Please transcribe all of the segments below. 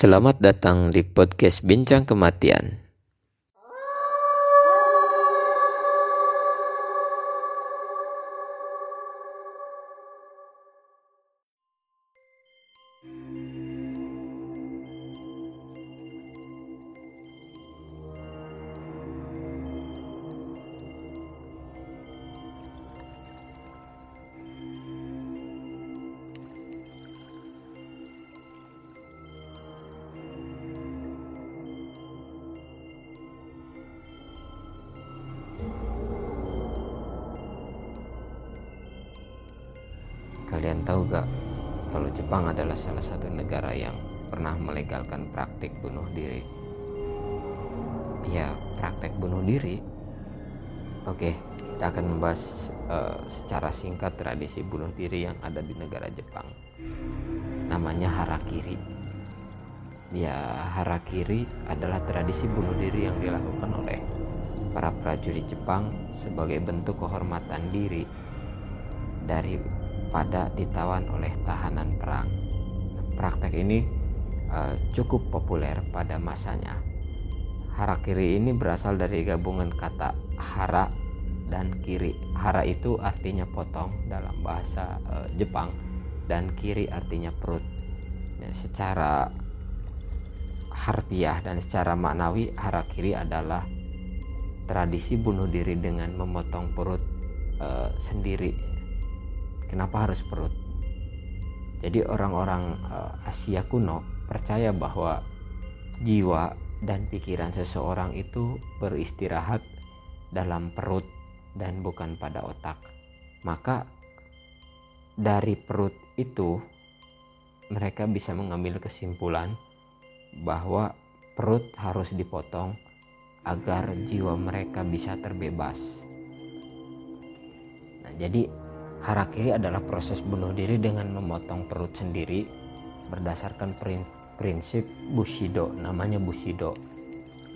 Selamat datang di podcast Bincang Kematian. Tahu gak kalau Jepang adalah salah satu negara yang pernah melegalkan praktik bunuh diri? Ya, praktek bunuh diri. Oke, kita akan membahas uh, secara singkat tradisi bunuh diri yang ada di negara Jepang. Namanya harakiri. Ya, harakiri adalah tradisi bunuh diri yang dilakukan oleh para prajurit Jepang sebagai bentuk kehormatan diri dari pada ditawan oleh tahanan perang. Praktek ini uh, cukup populer pada masanya. Harakiri ini berasal dari gabungan kata hara dan kiri. Hara itu artinya potong dalam bahasa uh, Jepang dan kiri artinya perut. Ya, secara harfiah dan secara maknawi harakiri adalah tradisi bunuh diri dengan memotong perut uh, sendiri Kenapa harus perut? Jadi orang-orang uh, Asia kuno percaya bahwa jiwa dan pikiran seseorang itu beristirahat dalam perut dan bukan pada otak. Maka dari perut itu mereka bisa mengambil kesimpulan bahwa perut harus dipotong agar jiwa mereka bisa terbebas. Nah, jadi Harakiri adalah proses bunuh diri dengan memotong perut sendiri berdasarkan prinsip Bushido, namanya Bushido.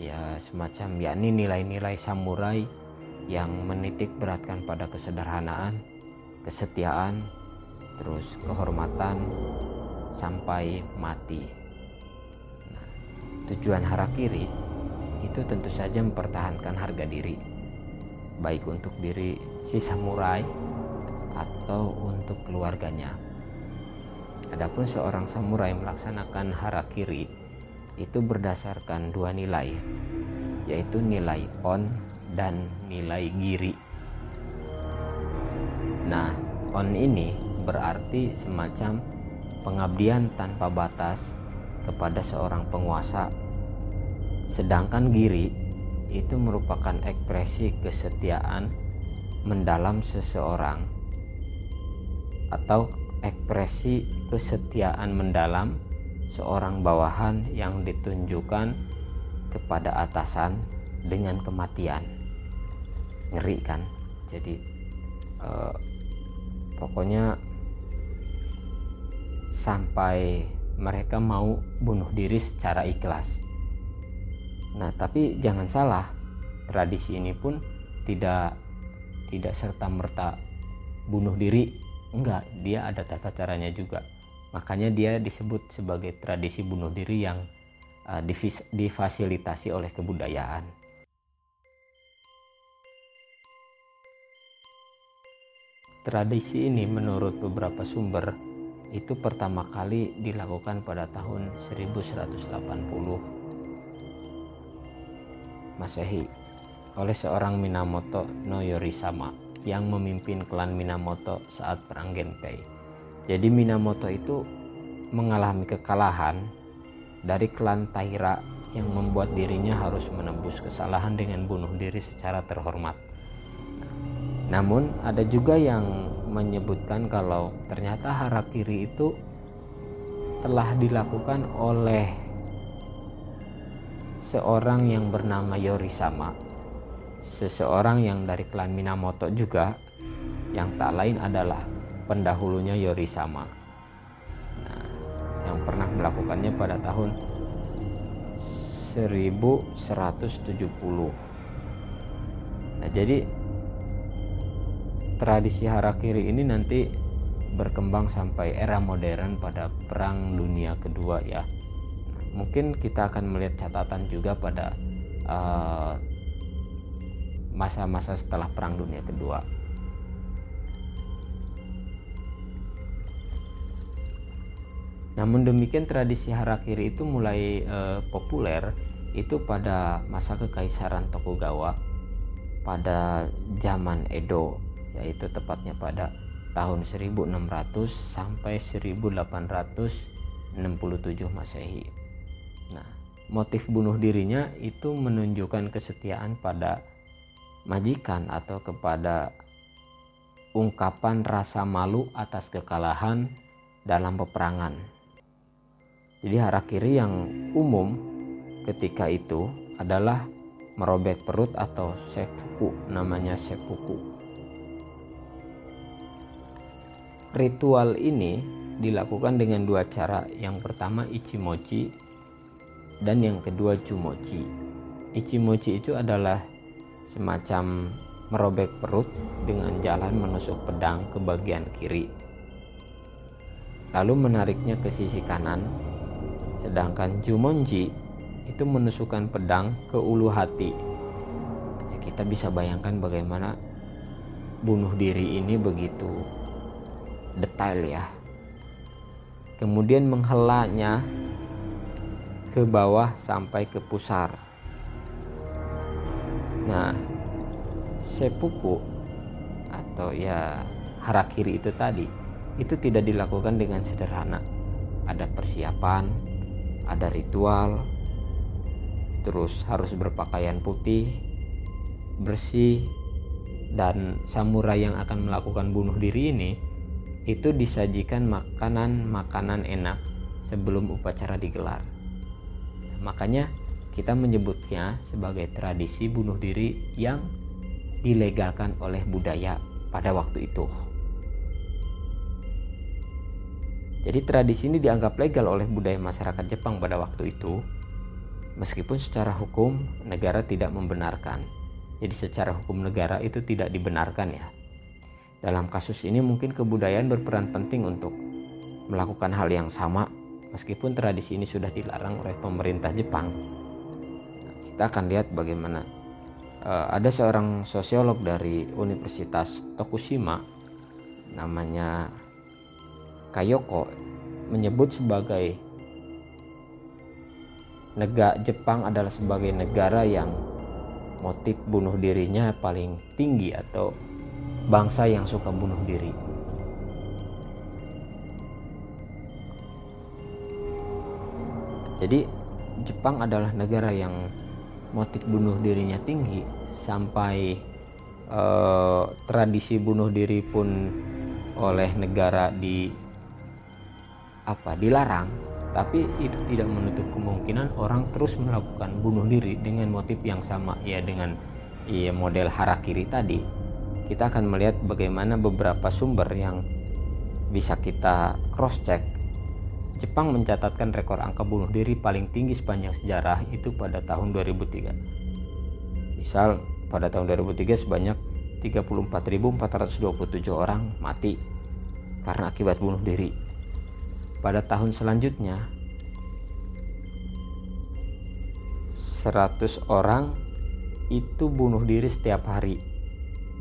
Ya semacam yakni nilai-nilai samurai yang menitik beratkan pada kesederhanaan, kesetiaan, terus kehormatan sampai mati. Nah, tujuan harakiri itu tentu saja mempertahankan harga diri, baik untuk diri si samurai atau untuk keluarganya. Adapun seorang samurai melaksanakan harakiri itu berdasarkan dua nilai, yaitu nilai on dan nilai giri. Nah, on ini berarti semacam pengabdian tanpa batas kepada seorang penguasa. Sedangkan giri itu merupakan ekspresi kesetiaan mendalam seseorang atau ekspresi kesetiaan mendalam seorang bawahan yang ditunjukkan kepada atasan dengan kematian. Ngeri kan? Jadi eh, pokoknya sampai mereka mau bunuh diri secara ikhlas. Nah tapi jangan salah tradisi ini pun tidak tidak serta merta bunuh diri enggak dia ada tata caranya juga. Makanya dia disebut sebagai tradisi bunuh diri yang uh, difasilitasi oleh kebudayaan. Tradisi ini menurut beberapa sumber itu pertama kali dilakukan pada tahun 1180 Masehi oleh seorang Minamoto no Yorisama yang memimpin klan Minamoto saat perang Genpei. Jadi Minamoto itu mengalami kekalahan dari klan Taira yang membuat dirinya harus menembus kesalahan dengan bunuh diri secara terhormat. Namun ada juga yang menyebutkan kalau ternyata harakiri itu telah dilakukan oleh seorang yang bernama Yorisama seseorang yang dari klan Minamoto juga yang tak lain adalah pendahulunya Yorisama. Nah, yang pernah melakukannya pada tahun 1170 nah jadi tradisi harakiri ini nanti berkembang sampai era modern pada perang dunia kedua ya. Mungkin kita akan melihat catatan juga pada uh, masa-masa setelah Perang Dunia Kedua. Namun demikian tradisi harakiri itu mulai uh, populer itu pada masa kekaisaran Tokugawa pada zaman Edo yaitu tepatnya pada tahun 1600 sampai 1867 Masehi. Nah, motif bunuh dirinya itu menunjukkan kesetiaan pada majikan atau kepada ungkapan rasa malu atas kekalahan dalam peperangan. Jadi harakiri yang umum ketika itu adalah merobek perut atau seppuku, namanya seppuku. Ritual ini dilakukan dengan dua cara. Yang pertama ichimochi dan yang kedua cumochi. Ichimochi itu adalah semacam merobek perut dengan jalan menusuk pedang ke bagian kiri. Lalu menariknya ke sisi kanan. Sedangkan Jumonji itu menusukkan pedang ke ulu hati. Ya, kita bisa bayangkan bagaimana bunuh diri ini begitu detail ya. Kemudian menghelanya ke bawah sampai ke pusar. Nah, seppuku atau ya harakiri itu tadi itu tidak dilakukan dengan sederhana. Ada persiapan, ada ritual, terus harus berpakaian putih, bersih, dan samurai yang akan melakukan bunuh diri ini itu disajikan makanan-makanan enak sebelum upacara digelar. Makanya kita menyebutnya sebagai tradisi bunuh diri yang dilegalkan oleh budaya pada waktu itu. Jadi tradisi ini dianggap legal oleh budaya masyarakat Jepang pada waktu itu, meskipun secara hukum negara tidak membenarkan. Jadi secara hukum negara itu tidak dibenarkan ya. Dalam kasus ini mungkin kebudayaan berperan penting untuk melakukan hal yang sama meskipun tradisi ini sudah dilarang oleh pemerintah Jepang kita akan lihat bagaimana uh, ada seorang sosiolog dari Universitas Tokushima namanya Kayoko menyebut sebagai negara Jepang adalah sebagai negara yang motif bunuh dirinya paling tinggi atau bangsa yang suka bunuh diri. Jadi Jepang adalah negara yang motif bunuh dirinya tinggi sampai eh, tradisi bunuh diri pun oleh negara di apa dilarang. Tapi itu tidak menutup kemungkinan orang terus melakukan bunuh diri dengan motif yang sama ya dengan ya, model harakiri tadi. Kita akan melihat bagaimana beberapa sumber yang bisa kita cross check Jepang mencatatkan rekor angka bunuh diri paling tinggi sepanjang sejarah itu pada tahun 2003. Misal pada tahun 2003 sebanyak 34.427 orang mati karena akibat bunuh diri. Pada tahun selanjutnya 100 orang itu bunuh diri setiap hari.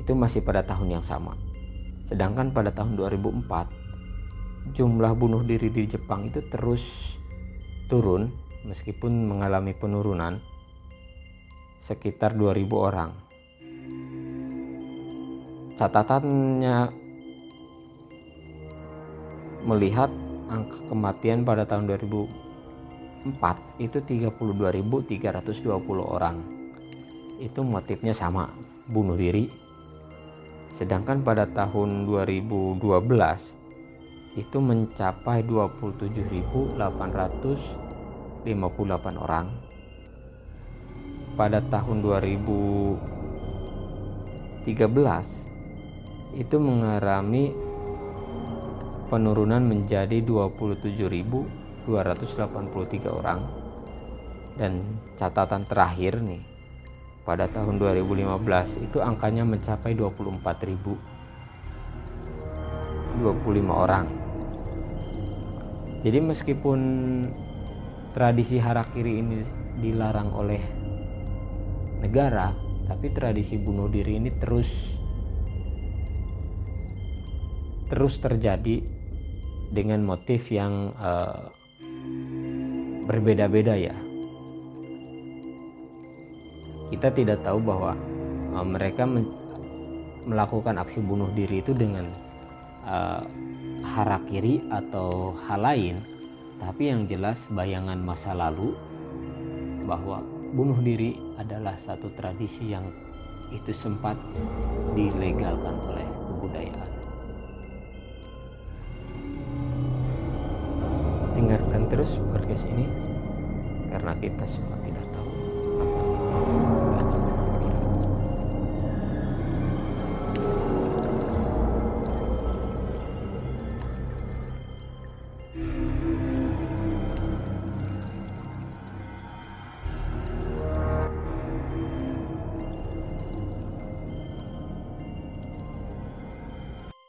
Itu masih pada tahun yang sama. Sedangkan pada tahun 2004 jumlah bunuh diri di Jepang itu terus turun meskipun mengalami penurunan sekitar 2000 orang. Catatannya melihat angka kematian pada tahun 2004 itu 32.320 orang. Itu motifnya sama, bunuh diri. Sedangkan pada tahun 2012 itu mencapai 27.858 orang. Pada tahun 2013 itu mengalami penurunan menjadi 27.283 orang. Dan catatan terakhir nih pada tahun 2015 itu angkanya mencapai 24.025 orang jadi meskipun tradisi harakiri ini dilarang oleh negara tapi tradisi bunuh diri ini terus terus terjadi dengan motif yang uh, berbeda-beda ya. Kita tidak tahu bahwa uh, mereka melakukan aksi bunuh diri itu dengan uh, harakiri atau hal lain tapi yang jelas bayangan masa lalu bahwa bunuh diri adalah satu tradisi yang itu sempat dilegalkan oleh kebudayaan. Dengarkan terus podcast ini karena kita apa